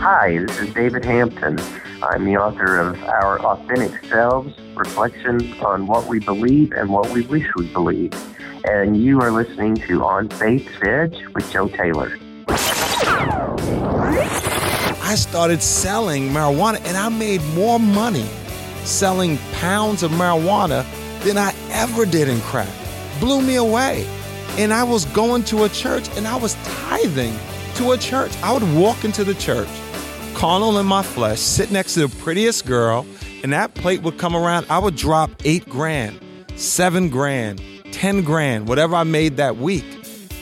Hi, this is David Hampton. I'm the author of Our Authentic Selves Reflections on What We Believe and What We Wish We Believe. And you are listening to On Faith's Edge with Joe Taylor. I started selling marijuana and I made more money selling pounds of marijuana than I ever did in crack. Blew me away. And I was going to a church and I was tithing to a church. I would walk into the church, carnal in my flesh, sit next to the prettiest girl, and that plate would come around. I would drop eight grand, seven grand, 10 grand, whatever I made that week.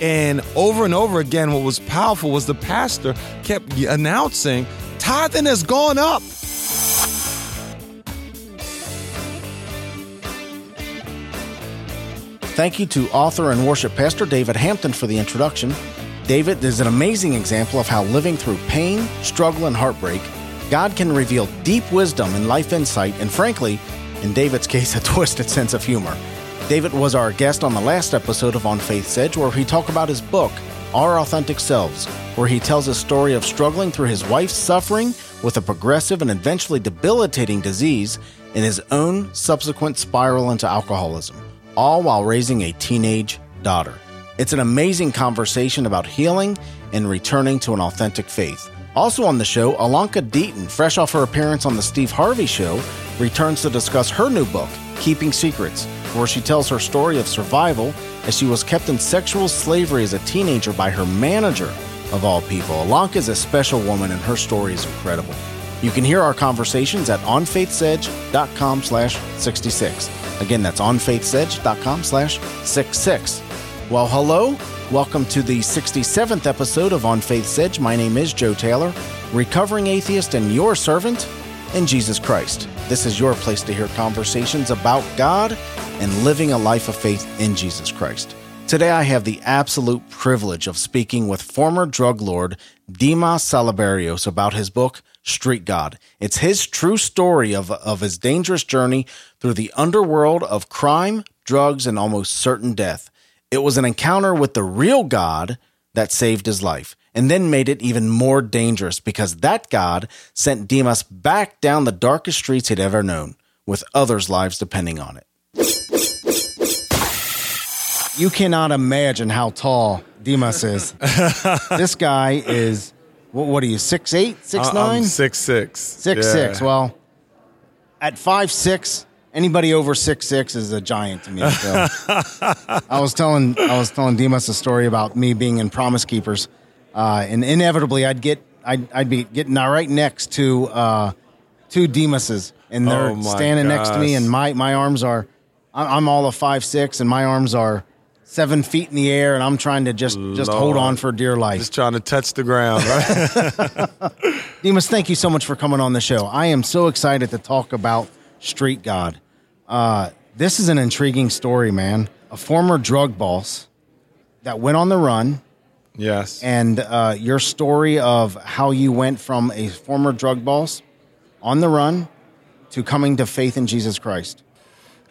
And over and over again, what was powerful was the pastor kept announcing, tithing has gone up. Thank you to author and worship pastor David Hampton for the introduction. David is an amazing example of how living through pain, struggle, and heartbreak, God can reveal deep wisdom and life insight, and frankly, in David's case, a twisted sense of humor. David was our guest on the last episode of On Faith's Edge, where he talked about his book, Our Authentic Selves, where he tells a story of struggling through his wife's suffering with a progressive and eventually debilitating disease and his own subsequent spiral into alcoholism, all while raising a teenage daughter. It's an amazing conversation about healing and returning to an authentic faith. Also on the show, Alanka Deaton, fresh off her appearance on The Steve Harvey Show, returns to discuss her new book, Keeping Secrets where she tells her story of survival as she was kept in sexual slavery as a teenager by her manager, of all people. Alanka is a special woman and her story is incredible. You can hear our conversations at onfaithsedge.com slash 66. Again, that's onfaithsedge.com slash 66. Well, hello. Welcome to the 67th episode of On Faith's Edge. My name is Joe Taylor, recovering atheist and your servant in Jesus Christ. This is your place to hear conversations about God and living a life of faith in Jesus Christ. Today, I have the absolute privilege of speaking with former drug lord Dimas Salaberrios about his book, Street God. It's his true story of, of his dangerous journey through the underworld of crime, drugs, and almost certain death. It was an encounter with the real God that saved his life and then made it even more dangerous because that God sent Dimas back down the darkest streets he'd ever known, with others' lives depending on it. You cannot imagine how tall Dimas is. this guy is what, what are you, six eight, six uh, nine? I'm six six. Six yeah. six. Well, at five six, anybody over six six is a giant to me. So. I was telling I was telling Dimas a story about me being in Promise Keepers, uh, and inevitably I'd get I'd, I'd be getting right next to uh, two Dimases, and they're Oh, standing next to me, and my my arms are I'm all of five six, and my arms are seven feet in the air, and I'm trying to just just hold on for dear life. Just trying to touch the ground, right? Dimas, thank you so much for coming on the show. I am so excited to talk about Street God. Uh, this is an intriguing story, man. A former drug boss that went on the run, yes. and uh, your story of how you went from a former drug boss on the run to coming to faith in Jesus Christ.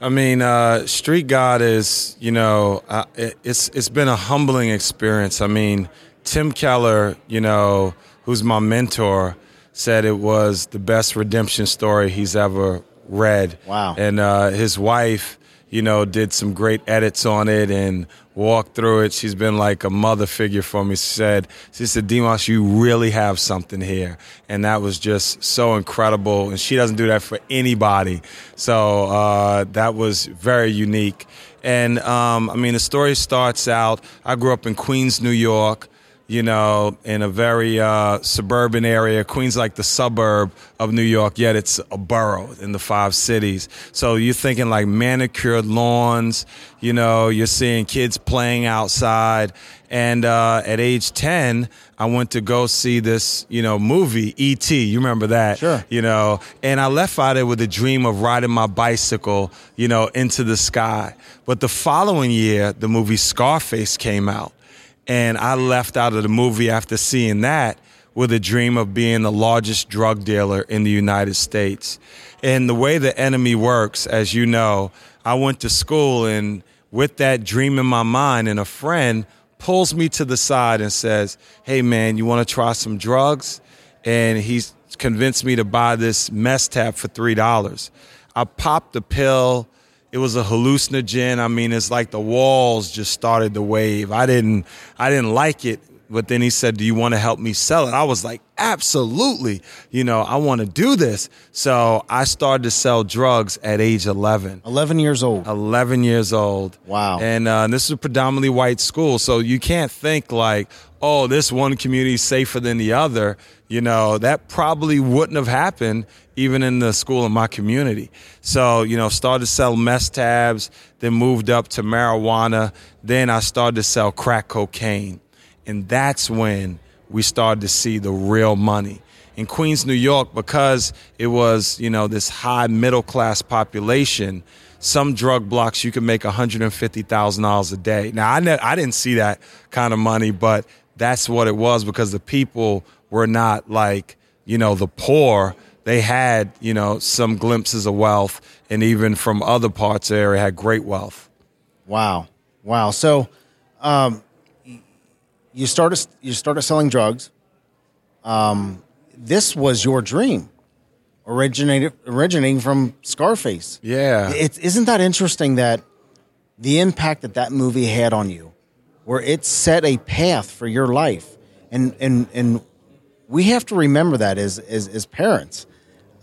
I mean, uh, Street God is, you know, uh, it, it's it's been a humbling experience. I mean, Tim Keller, you know, who's my mentor, said it was the best redemption story he's ever read. Wow. And uh, his wife, you know, did some great edits on it and walked through it. She's been like a mother figure for me. She said, she said, Dimas, you really have something here. And that was just so incredible. And she doesn't do that for anybody. So uh, that was very unique. And um, I mean, the story starts out, I grew up in Queens, New York you know, in a very uh, suburban area. Queens like the suburb of New York, yet it's a borough in the five cities. So you're thinking like manicured lawns, you know, you're seeing kids playing outside. And uh, at age 10, I went to go see this, you know, movie, E.T. You remember that? Sure. You know, and I left out there with a dream of riding my bicycle, you know, into the sky. But the following year, the movie Scarface came out. And I left out of the movie after seeing that with a dream of being the largest drug dealer in the United States. And the way the enemy works, as you know, I went to school and with that dream in my mind, and a friend pulls me to the side and says, Hey man, you want to try some drugs? and he's convinced me to buy this mess tab for three dollars. I popped the pill. It was a hallucinogen. I mean, it's like the walls just started to wave. I didn't, I didn't like it. But then he said, "Do you want to help me sell it?" I was like, "Absolutely." You know, I want to do this. So I started to sell drugs at age 11. 11 years old. 11 years old. Wow. And uh, this is a predominantly white school, so you can't think like, "Oh, this one community is safer than the other." You know, that probably wouldn't have happened even in the school in my community. So, you know, started to sell mess tabs, then moved up to marijuana. Then I started to sell crack cocaine. And that's when we started to see the real money. In Queens, New York, because it was, you know, this high middle class population, some drug blocks you can make $150,000 a day. Now, I, ne- I didn't see that kind of money, but that's what it was because the people were not like, you know, the poor. They had, you know, some glimpses of wealth, and even from other parts of the area had great wealth. Wow. Wow. So, um, you started you started selling drugs. Um, this was your dream, originated originating from Scarface. Yeah, it, isn't that interesting that the impact that that movie had on you, where it set a path for your life, and and and we have to remember that as as, as parents.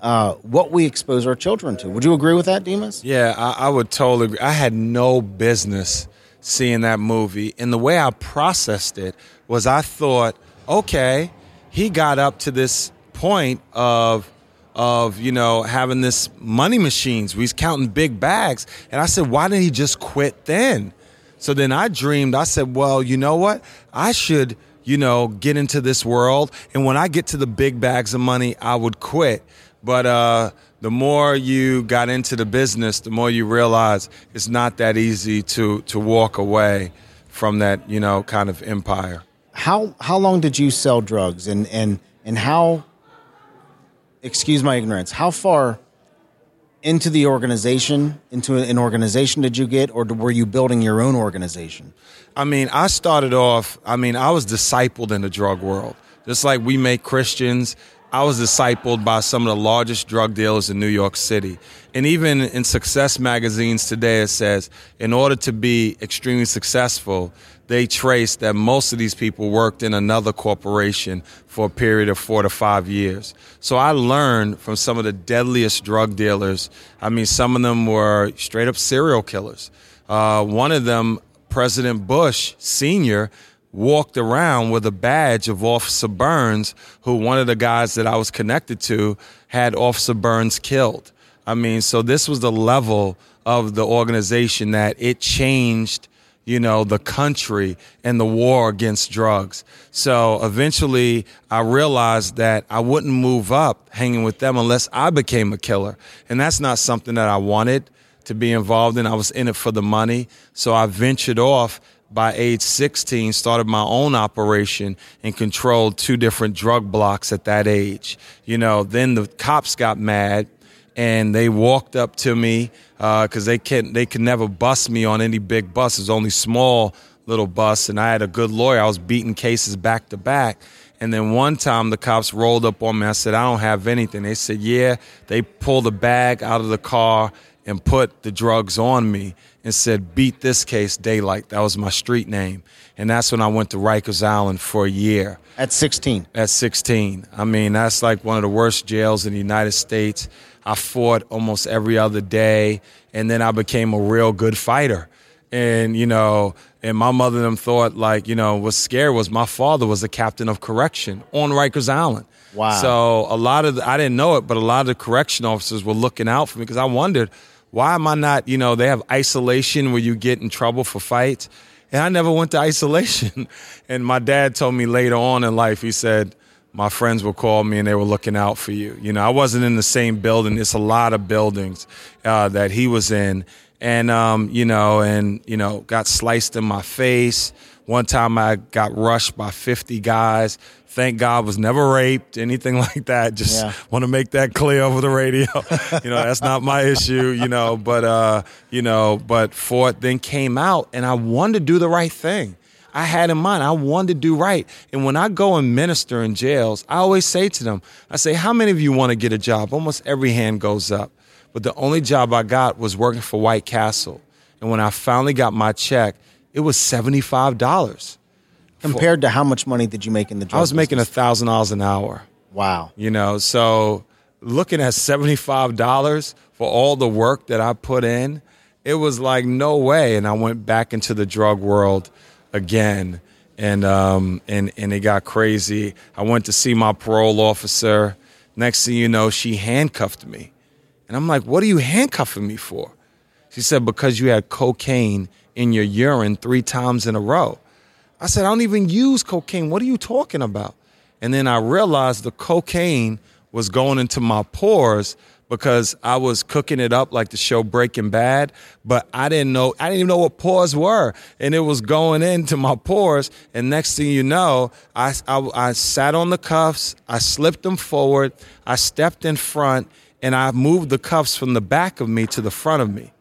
Uh, what we expose our children to. Would you agree with that, Dimas? Yeah, I, I would totally agree. I had no business seeing that movie. And the way I processed it was I thought, okay, he got up to this point of of you know having this money machines. He's counting big bags, and I said, why didn't he just quit then? So then I dreamed. I said, well, you know what? I should you know get into this world, and when I get to the big bags of money, I would quit. But uh, the more you got into the business, the more you realize it's not that easy to to walk away from that, you know, kind of empire. How how long did you sell drugs, and and and how? Excuse my ignorance. How far into the organization, into an organization did you get, or were you building your own organization? I mean, I started off. I mean, I was discipled in the drug world, just like we make Christians I was discipled by some of the largest drug dealers in New York City. And even in success magazines today, it says in order to be extremely successful, they trace that most of these people worked in another corporation for a period of four to five years. So I learned from some of the deadliest drug dealers. I mean, some of them were straight up serial killers. Uh, one of them, President Bush Sr., walked around with a badge of Officer Burns, who one of the guys that I was connected to had Officer Burns killed. I mean, so this was the level of the organization that it changed, you know, the country and the war against drugs. So eventually I realized that I wouldn't move up hanging with them unless I became a killer. And that's not something that I wanted to be involved in. I was in it for the money. So I ventured off by age 16, started my own operation and controlled two different drug blocks at that age. You know, then the cops got mad and they walked up to me because uh, they can they could never bust me on any big bus. Only small little bus, and I had a good lawyer. I was beating cases back to back. And then one time the cops rolled up on me. I said, I don't have anything. They said, Yeah. They pulled a bag out of the car and put the drugs on me and said, Beat this case daylight. That was my street name. And that's when I went to Rikers Island for a year. At 16? At 16. I mean, that's like one of the worst jails in the United States. I fought almost every other day, and then I became a real good fighter. And, you know, and my mother and them thought, like, you know, what's scary was my father was a captain of correction on Rikers Island. Wow. So a lot of, the, I didn't know it, but a lot of the correction officers were looking out for me because I wondered, why am I not, you know, they have isolation where you get in trouble for fights. And I never went to isolation. and my dad told me later on in life, he said, my friends would call me and they were looking out for you. You know, I wasn't in the same building. It's a lot of buildings uh, that he was in. And, um, you know, and, you know, got sliced in my face. One time I got rushed by 50 guys thank God was never raped, anything like that. Just yeah. want to make that clear over the radio. you know, that's not my issue, you know, but uh, you know, but Fort then came out and I wanted to do the right thing. I had in mind. I wanted to do right. And when I go and minister in jails, I always say to them, I say, How many of you want to get a job? Almost every hand goes up. But the only job I got was working for White Castle. And when I finally got my check, it was $75. Compared to how much money did you make in the drug I was making business? $1,000 an hour. Wow. You know, so looking at $75 for all the work that I put in, it was like no way. And I went back into the drug world again. And um and and it got crazy. I went to see my parole officer. Next thing you know, she handcuffed me. And I'm like, what are you handcuffing me for? She said, because you had cocaine in your urine three times in a row. I said, I don't even use cocaine. What are you talking about? And then I realized the cocaine was going into my pores because I was cooking it up like the show Breaking Bad, but I didn't know I didn't even know what pores were, and it was going into my pores. And next thing you know, I, I, I sat on the cuffs, I slipped them forward, I stepped in front, and I moved the cuffs from the back of me to the front of me.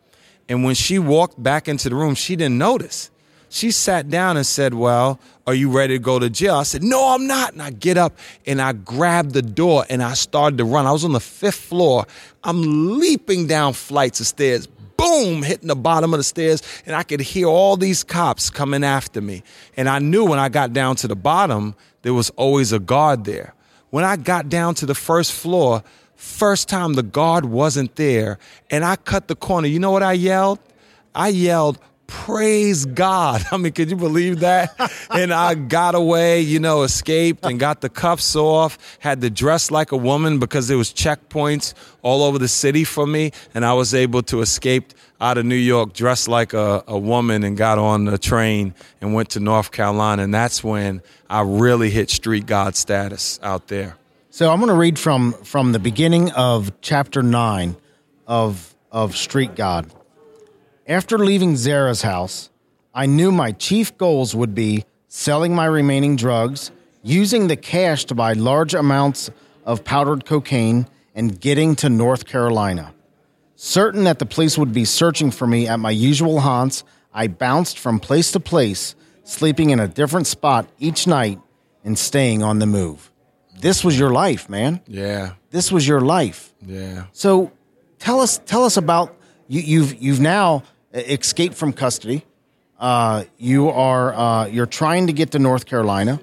And when she walked back into the room, she didn't notice. She sat down and said, Well, are you ready to go to jail? I said, No, I'm not. And I get up and I grabbed the door and I started to run. I was on the fifth floor. I'm leaping down flights of stairs, boom, hitting the bottom of the stairs. And I could hear all these cops coming after me. And I knew when I got down to the bottom, there was always a guard there. When I got down to the first floor, first time the guard wasn't there, and I cut the corner. You know what I yelled? I yelled, praise God. I mean, could you believe that? and I got away, you know, escaped and got the cuffs off, had to dress like a woman because there was checkpoints all over the city for me. And I was able to escape out of New York dressed like a, a woman and got on the train and went to North Carolina. And that's when I really hit street God status out there. So I'm going to read from from the beginning of chapter nine of of Street God. After leaving Zara's house, I knew my chief goals would be selling my remaining drugs, using the cash to buy large amounts of powdered cocaine, and getting to North Carolina. Certain that the police would be searching for me at my usual haunts, I bounced from place to place, sleeping in a different spot each night and staying on the move. This was your life, man. Yeah, This was your life. yeah. So tell us tell us about you, you've you've now escaped from custody. Uh, you are uh, you're trying to get to North Carolina,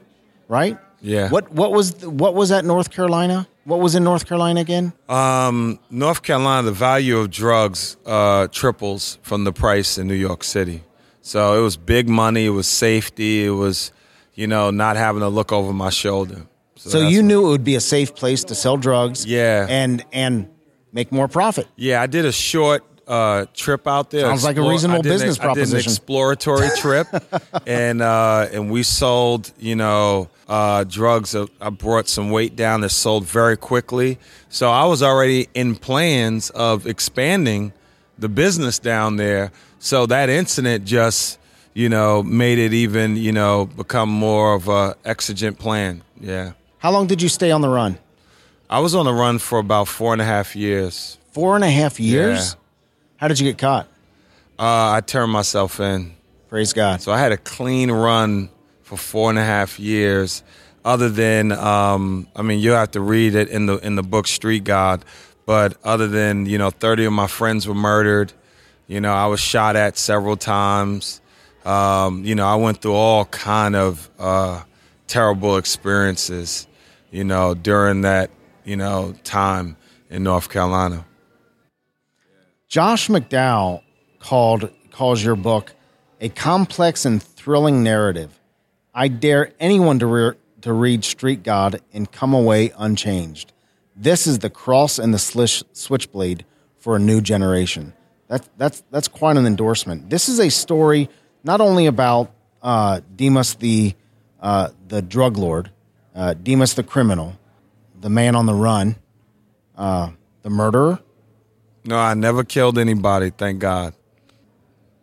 right? Yeah. What what was what was at North Carolina? What was in North Carolina again? Um, North Carolina, the value of drugs uh, triples from the price in New York City. So it was big money. It was safety. It was, you know, not having to look over my shoulder. So you knew it would be a safe place to sell drugs, Yeah. and and make more profit. Yeah, I did a short uh, trip out there. Sounds like a reasonable I did an- business I did an exploratory trip, and uh, and we sold, you know, uh, drugs. Uh, I brought some weight down that sold very quickly. So I was already in plans of expanding the business down there. So that incident just, you know, made it even, you know, become more of a exigent plan. Yeah. How long did you stay on the run? I was on the run for about four and a half years. Four and a half years. Yeah. How did you get caught? Uh, I turned myself in. Praise God. So I had a clean run for four and a half years. Other than, um, I mean, you have to read it in the in the book Street God. But other than, you know, thirty of my friends were murdered. You know, I was shot at several times. Um, you know, I went through all kind of uh, terrible experiences. You know, during that, you know, time in North Carolina. Josh McDowell called calls your book a complex and thrilling narrative. I dare anyone to re- to read Street God and come away unchanged. This is the cross and the slish, switchblade for a new generation. That's that's that's quite an endorsement. This is a story not only about uh, Dimas the uh, the drug lord, uh, Dimas the criminal, the man on the run, uh, the murderer, No, I never killed anybody, thank God.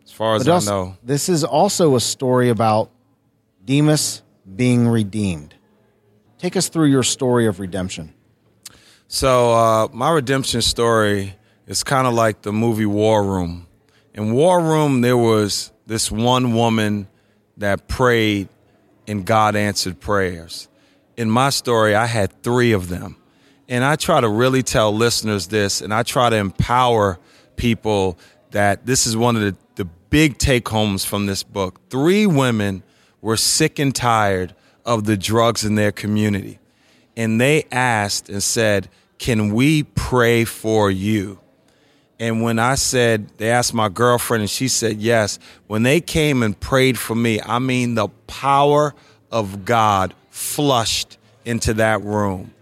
As far as But I also- know. This is also a story about Dimas being redeemed. Take us through your story of redemption. So uh, my redemption story is kind of like the movie War Room. In War Room, there was this one woman that prayed and God answered prayers. In my story, I had three of them. And I try to really tell listeners this, and I try to empower people that this is one of the, the big take homes from this book. Three women were sick and tired of the drugs in their community. And they asked and said, Can we pray for you? And when I said, they asked my girlfriend, and she said yes. When they came and prayed for me, I mean, the power of God flushed into that room.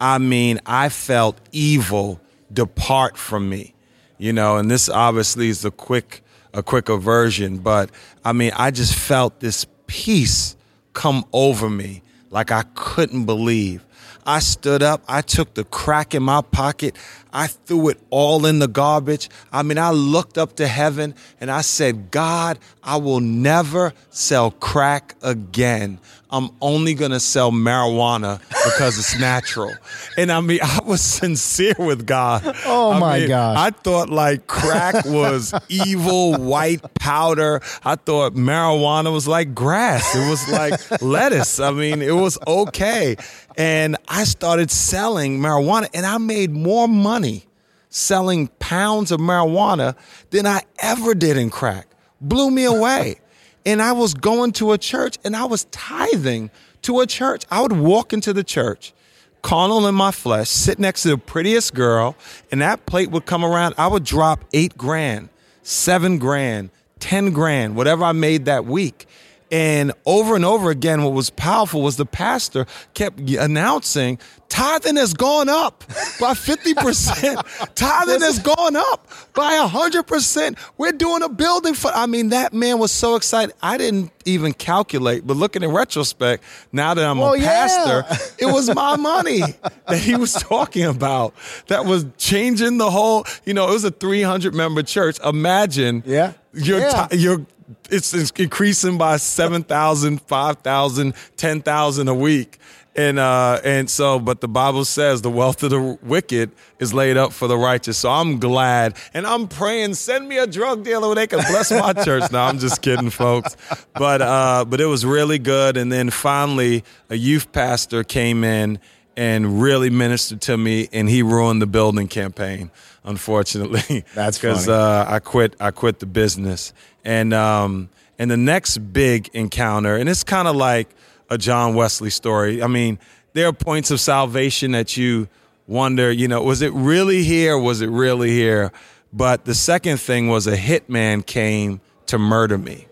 I mean, I felt evil depart from me, you know, and this obviously is a quick, a quicker version, but I mean, I just felt this peace come over me like I couldn't believe. I stood up. I took the crack in my pocket. I threw it all in the garbage. I mean, I looked up to heaven and I said, God, I will never sell crack again. I'm only going to sell marijuana because it's natural. And I mean, I was sincere with God. Oh I my mean, gosh. I thought like crack was evil white powder. I thought marijuana was like grass. It was like lettuce. I mean, it was okay. And I started selling marijuana and I made more money selling pounds of marijuana than I ever did in crack. Blew me away. and I was going to a church and I was tithing to a church. I would walk into the church, carnal in my flesh, sit next to the prettiest girl, and that plate would come around. I would drop eight grand, seven grand, 10 grand, whatever I made that week. And over and over again, what was powerful was the pastor kept announcing tithing has gone up by 50%. tithing has gone up by 100%. We're doing a building for, I mean, that man was so excited. I didn't even calculate, but looking in retrospect, now that I'm Well, a yeah. pastor, it was my money that he was talking about that was changing the whole, you know, it was a 300 member church. Imagine Yeah. your Yeah. ti- your it's, it's increasing by 7,000, 5,000, 10,000 a week. And uh and so but the Bible says the wealth of the wicked is laid up for the righteous. So I'm glad and I'm praying send me a drug dealer where they can bless my church. No, I'm just kidding folks. But uh but it was really good and then finally a youth pastor came in and really ministered to me and he ruined the building campaign unfortunately. That's because uh, I quit. I quit the business, and um, and the next big encounter, and it's kind of like a John Wesley story. I mean, there are points of salvation that you wonder, you know, was it really here? Was it really here? But the second thing was a hitman came to murder me,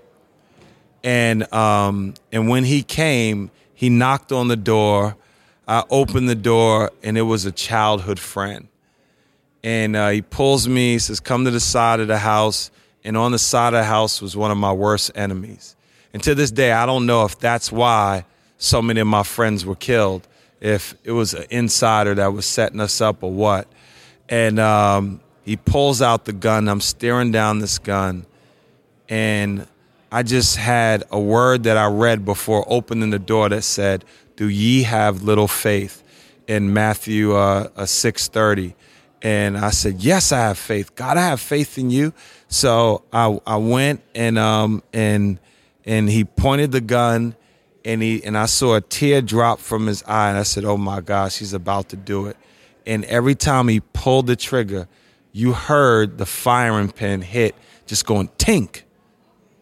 and um, and when he came, he knocked on the door. I opened the door, and it was a childhood friend and uh, he pulls me. He says, "Come to the side of the house." And on the side of the house was one of my worst enemies. And to this day, I don't know if that's why so many of my friends were killed. If it was an insider that was setting us up or what. And um, he pulls out the gun. I'm staring down this gun, and I just had a word that I read before opening the door that said, "Do ye have little faith?" In Matthew uh, six thirty, and I said, "Yes, I have faith. God, I have faith in you." So I I went and um and and he pointed the gun, and he and I saw a tear drop from his eye, and I said, "Oh my gosh, he's about to do it." And every time he pulled the trigger, you heard the firing pin hit, just going tink,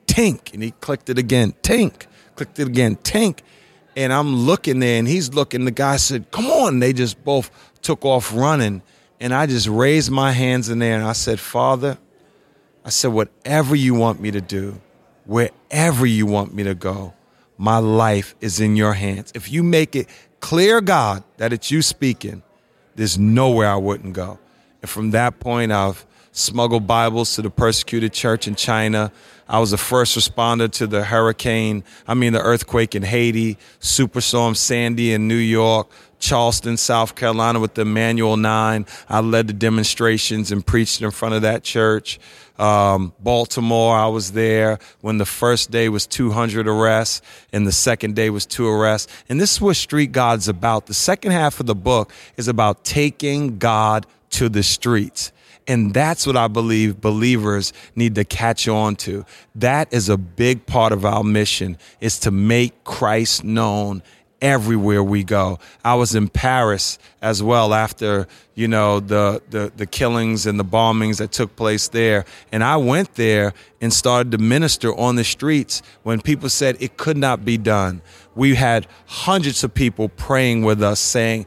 tink, and he clicked it again, tink, clicked it again, tink. And I'm looking there, and he's looking. The guy said, "Come on!" They just both took off running, and I just raised my hands in there, and I said, "Father, I said, whatever you want me to do, wherever you want me to go, my life is in your hands. If you make it clear, God, that it's you speaking, there's nowhere I wouldn't go. And from that point, I've smuggled Bibles to the persecuted church in China. I was the first responder to the hurricane, I mean, the earthquake in Haiti, Superstorm Sandy in New York, Charleston, South Carolina with the Emanuel Nine. I led the demonstrations and preached in front of that church. Um, Baltimore, I was there when the first day was 200 arrests and the second day was two arrests. And this is what Street God's about. The second half of the book is about taking God to the streets. And that's what I believe believers need to catch on to. That is a big part of our mission is to make Christ known everywhere we go. I was in Paris as well after, you know, the, the, the killings and the bombings that took place there. And I went there and started to minister on the streets when people said it could not be done. We had hundreds of people praying with us saying,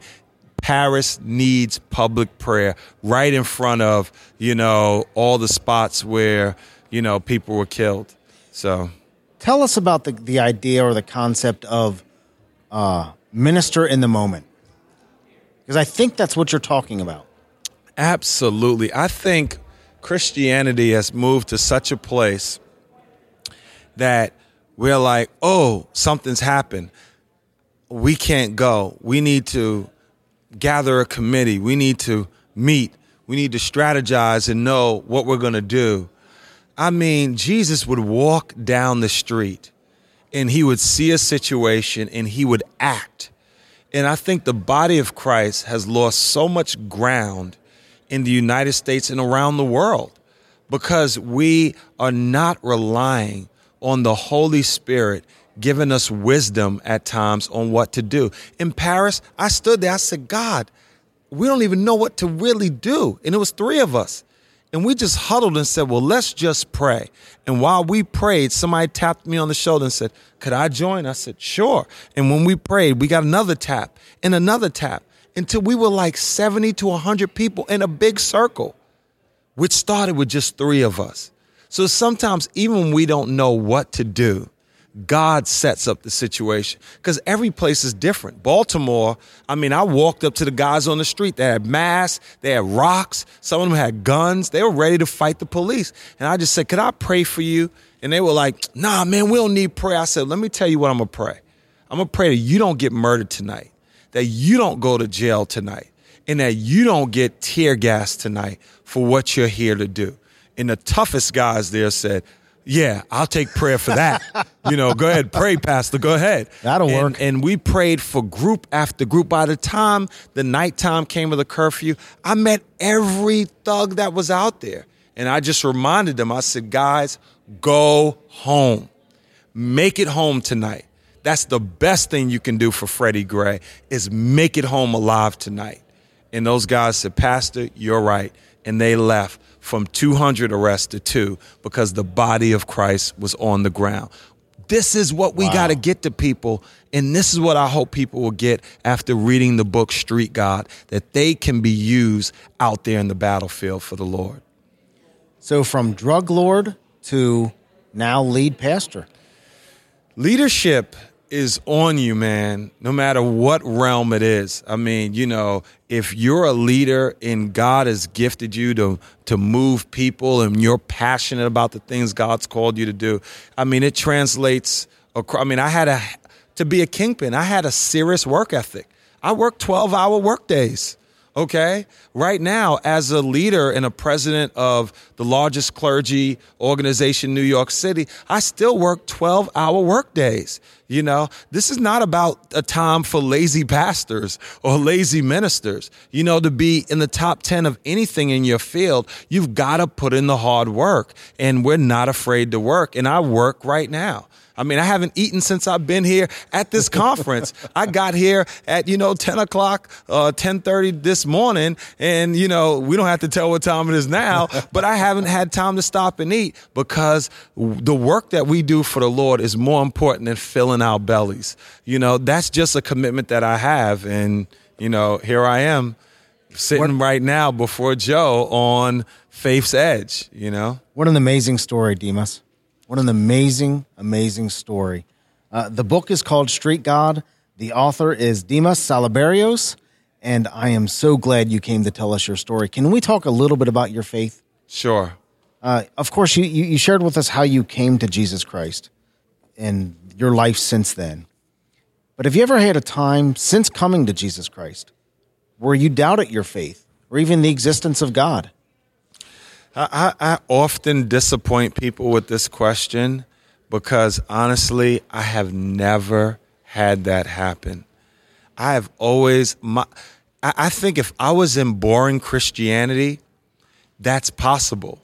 Paris needs public prayer right in front of, you know, all the spots where, you know, people were killed. So tell us about the, the idea or the concept of uh, minister in the moment? Because I think that's what you're talking about. Absolutely. I think Christianity has moved to such a place that we're like, oh, something's happened. We can't go. We need to gather a committee. We need to meet. We need to strategize and know what we're going to do. I mean, Jesus would walk down the street and he would see a situation and he would act. And I think the body of Christ has lost so much ground in the United States and around the world because we are not relying on the Holy Spirit giving us wisdom at times on what to do. In Paris, I stood there, I said, God, we don't even know what to really do. And it was three of us. And we just huddled and said, well, let's just pray. And while we prayed, somebody tapped me on the shoulder and said, could I join? I said, sure. And when we prayed, we got another tap and another tap until we were like 70 to 100 people in a big circle, which started with just three of us. So sometimes, even when we don't know what to do, God sets up the situation because every place is different. Baltimore, I mean, I walked up to the guys on the street. They had masks, they had rocks, some of them had guns. They were ready to fight the police. And I just said, Could I pray for you? And they were like, Nah, man, we don't need prayer. I said, Let me tell you what I'm going to pray. I'm going to pray that you don't get murdered tonight, that you don't go to jail tonight, and that you don't get tear gas tonight for what you're here to do. And the toughest guys there said, yeah, I'll take prayer for that. you know, go ahead, pray, Pastor. Go ahead. That'll and, work. And we prayed for group after group. By the time the nighttime came with the curfew, I met every thug that was out there. And I just reminded them, I said, guys, go home. Make it home tonight. That's the best thing you can do for Freddie Gray is make it home alive tonight. And those guys said, Pastor, you're right. And they left from 200 arrests to two because the body of Christ was on the ground. This is what we wow. got to get to people. And this is what I hope people will get after reading the book Street God, that they can be used out there in the battlefield for the Lord. So, from drug lord to now lead pastor. Leadership is on you, man, no matter what realm it is. I mean, you know, if you're a leader and God has gifted you to to move people and you're passionate about the things God's called you to do, I mean, it translates across, I mean, I had a to be a kingpin, I had a serious work ethic. I worked 12-hour work days okay? Right now, as a leader and a president of the largest clergy organization in New York City, I still work 12 hour work days. You know, this is not about a time for lazy pastors or lazy ministers. You know, to be in the top 10 of anything in your field, you've got to put in the hard work. And we're not afraid to work. And I work right now. I mean, I haven't eaten since I've been here at this conference. I got here at, you know, 10 o'clock, uh, 1030 this morning. And, you know, we don't have to tell what time it is now, but I haven't had time to stop and eat because the work that we do for the Lord is more important than filling our bellies. You know, that's just a commitment that I have. And, you know, here I am sitting what, right now before Joe on Faith's Edge, you know? What an amazing story, Dimas. What an amazing, amazing story. Uh, the book is called Street God. The author is Dimas Salaberrios, and I am so glad you came to tell us your story. Can we talk a little bit about your faith? Sure. Uh, of course, you, you shared with us how you came to Jesus Christ and your life since then. But have you ever had a time since coming to Jesus Christ where you doubted your faith or even the existence of God? I, I often disappoint people with this question because honestly, I have never had that happen. I have always my I think if I was in boring Christianity, that's possible.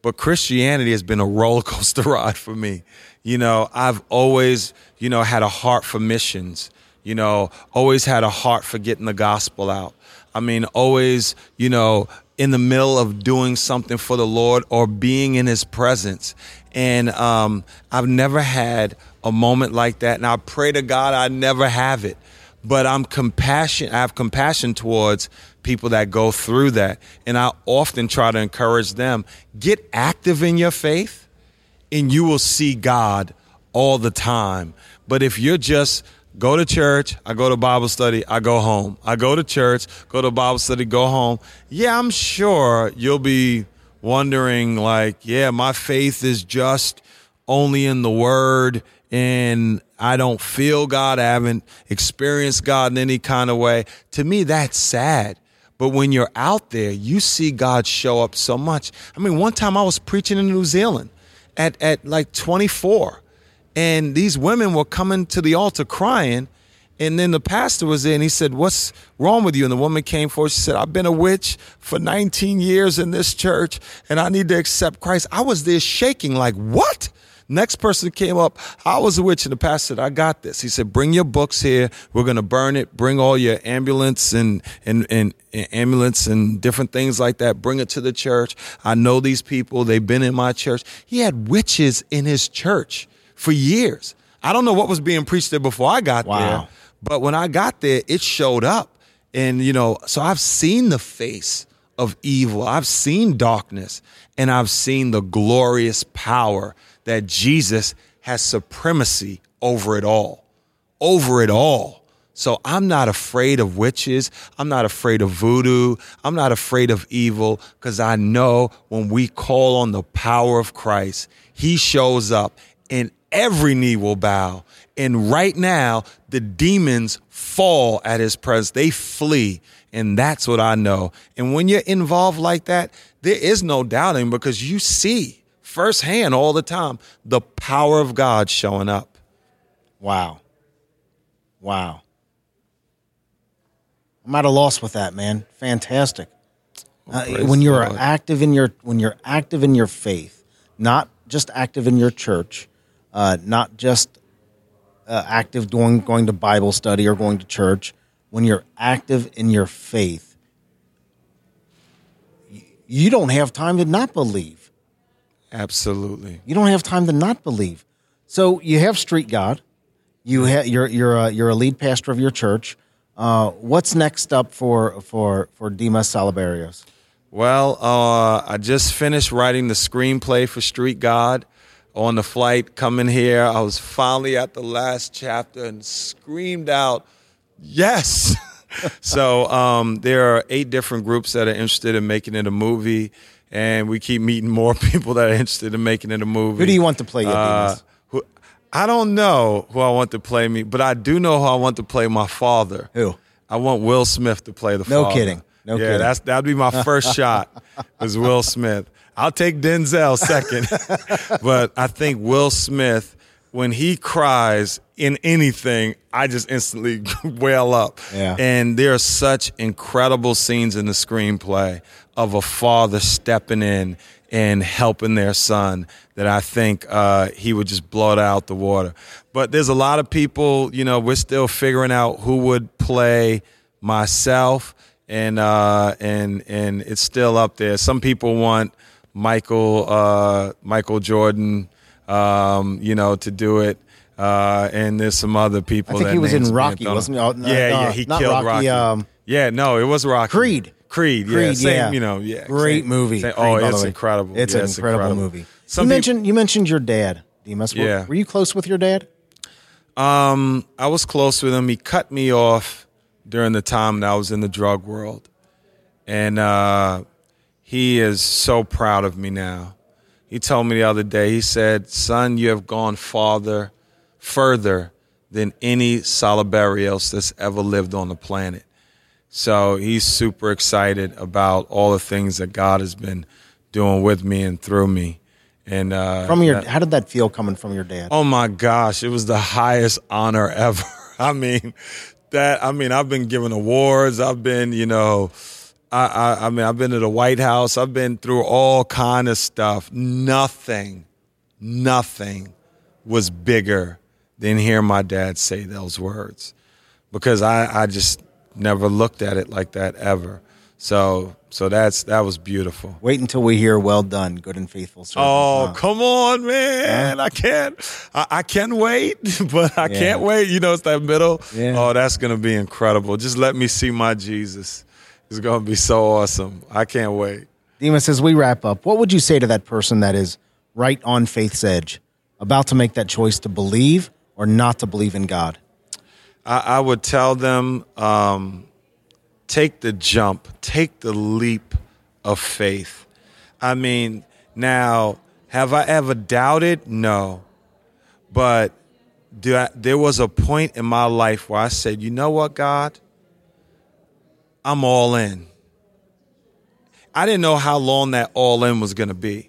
But Christianity has been a roller coaster ride for me. You know, I've always, you know, had a heart for missions, you know, always had a heart for getting the gospel out. I mean, always, you know, in the middle of doing something for the Lord or being in His presence. And um, I've never had a moment like that. And I pray to God I never have it. But I'm compassion. I have compassion towards people that go through that. And I often try to encourage them get active in your faith, and you will see God all the time. But if you're just go to church, I go to Bible study, I go home. I go to church, go to Bible study, go home. Yeah, I'm sure you'll be wondering, like, yeah, my faith is just only in the Word and I don't feel God. I haven't experienced God in any kind of way. To me, that's sad. But when you're out there, you see God show up so much. I mean, one time I was preaching in New Zealand at, at like 24, and these women were coming to the altar crying. And then the pastor was there and he said, What's wrong with you? And the woman came forward. She said, I've been a witch for 19 years in this church and I need to accept Christ. I was there shaking, like, What? Next person came up. I was a witch, and the pastor said, I got this. He said, Bring your books here. We're going to burn it. Bring all your ambulance and, and, and, and ambulance and different things like that. Bring it to the church. I know these people. They've been in my church. He had witches in his church for years. I don't know what was being preached there before I got Wow. there, but when I got there, it showed up. And, you know, so I've seen the face of evil, I've seen darkness, and I've seen the glorious power that Jesus has supremacy over it all, over it all. So I'm not afraid of witches. I'm not afraid of voodoo. I'm not afraid of evil because I know when we call on the power of Christ, he shows up and every knee will bow. And right now, the demons fall at his presence. They flee. And that's what I know. And when you're involved like that, there is no doubting because you see firsthand all the time the power of God showing up. Wow. Wow. I'm at a loss with that, man. Fantastic. Uh, when you're active in your when you're active in your faith, not just active in your church, uh, not just uh, active going going to Bible study or going to church. When you're active in your faith, you don't have time to not believe. Absolutely. You don't have time to not believe. So you have street God. You ha- you're you're a, you're a lead pastor of your church. Uh, what's next up for for for Dimas Salaberrios? Well, uh, I just finished writing the screenplay for Street God. On the flight coming here, I was finally at the last chapter and screamed out, "Yes!" so um, there are eight different groups that are interested in making it a movie, and we keep meeting more people that are interested in making it a movie. Who do you want to play you, Uh, who, I don't know who I want to play me, but I do know who I want to play my father. Who? I want Will Smith to play the No father. kidding. No yeah, kidding. that's that'd be my first shot. Is Will Smith? I'll take Denzel second, but I think Will Smith, when he cries in anything, I just instantly wail up. Yeah. And there are such incredible scenes in the screenplay of a father stepping in and helping their son that I think uh, he would just blow it out the water. But there's a lot of people, you know, we're still figuring out who would play myself, and uh, and and it's still up there. Some people want Michael uh, Michael Jordan, um, you know, to do it. Uh, and there's some other people. I think he was in Rocky, wasn't he? Oh, no, yeah, no, yeah, he killed Rocky, Rocky. um, yeah, no, it was Rocky. Creed. Creed, yeah, Creed, same, yeah. you know, yeah, Great same- movie. same- oh, it's incredible. It's Yeah, an incredible, movie. Some you peop- mentioned you mentioned your dad, Dimas. Were, Yeah. were you close with your dad? Um, I was close with him. He cut me off during the time that I was in the drug world, and uh, he is so proud of me now. He told me the other day. He said, "Son, you have gone farther, further than any Salaberrios that's ever lived on the planet." So he's super excited about all the things that God has been doing with me and through me. And uh, From your, that- how did that feel coming from your dad? Oh my gosh, it was the highest honor ever. I mean, that I mean, I've been given awards. I've been, you know, I, I, I mean, I've been to the White House. I've been through all kind of stuff. Nothing, nothing was bigger than hearing my dad say those words, because I, I just never looked at it like that ever. So so that's that was beautiful. Wait until we hear "Well done, good and faithful servant." Oh, come on, man! I can't. I, I can wait, but I Yeah. can't wait. You know, it's that middle. Yeah. Oh, that's gonna be incredible. Just let me see my Jesus. It's gonna be so awesome. I can't wait. Dimas, as we wrap up, what would you say to that person that is right on faith's edge, about to make that choice to believe or not to believe in God? I, I would tell them um, take the jump, take the leap of faith. I mean, now, have I ever doubted? No. But do I, there was a point in my life where I said, you know what, God? I'm all in. I didn't know how long that all in was going to be.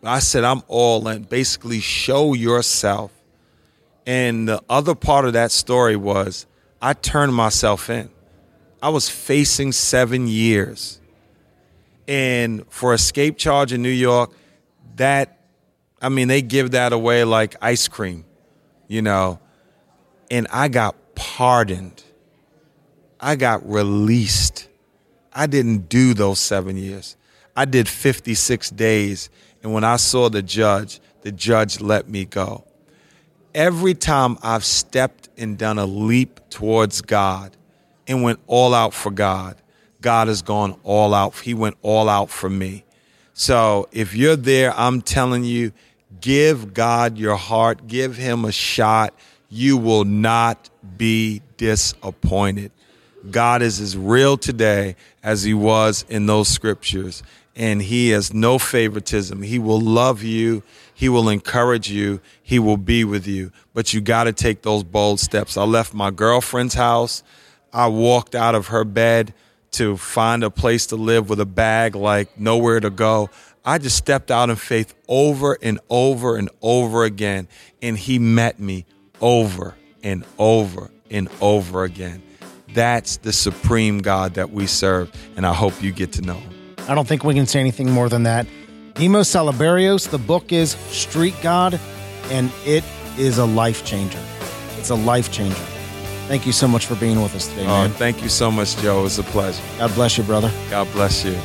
But I said, I'm all in. Basically, show yourself. And the other part of that story was I turned myself in. I was facing seven years. And for escape charge in New York, that, I mean, they give that away like ice cream, you know. And I got pardoned. I got released. I didn't do those seven years. I did 56 days. And when I saw the judge, the judge let me go every time I've stepped and done a leap towards God and went all out for God, God has gone all out. He went all out for me. So if you're there, I'm telling you, give God your heart, give him a shot. You will not be disappointed. God is as real today as he was in those scriptures. And he has no favoritism. He will love you. He will encourage you. He will be with you. But you got to take those bold steps. I left my girlfriend's house. I walked out of her bed to find a place to live with a bag like nowhere to go. I just stepped out in faith over and over and over again. And he met me over and over and over again. That's the supreme God that we serve. And I hope you get to know him. I don't think we can say anything more than that. Dimas Salaberrios, the book is Street God, and it is a life changer. It's a life changer. Thank you so much for being with us today, Oh, man. thank you so much, Joe. It was a pleasure. God bless you, brother. God bless you.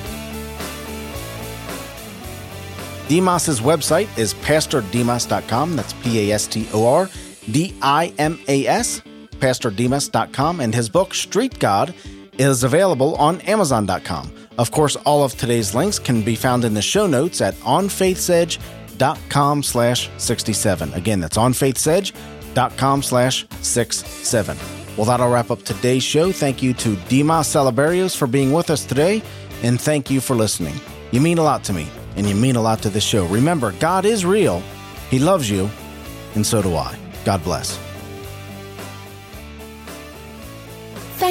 Dimas's website is pastordimas.com. That's P A S T O R D I M A S, pastordimas.com. And his book, Street God, is available on amazon.com. Of course, all of today's links can be found in the show notes at onfaithsedge.com slash 67. Again, that's onfaithsedge.com slash 67. Well, that'll wrap up today's show. Thank you to Dimas Salaberrios for being with us today, and thank you for listening. You mean a lot to me, and you mean a lot to this show. Remember, God is real, He loves you, and so do I. God bless.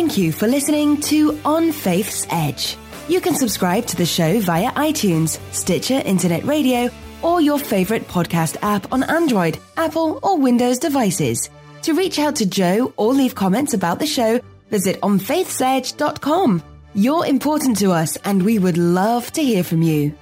Thank you for listening to On Faith's Edge. You can subscribe to the show via iTunes, Stitcher Internet Radio, or your favorite podcast app on Android, Apple, or Windows devices. To reach out to Joe or leave comments about the show, visit onfaithsedge.com. You're important to us, and we would love to hear from you.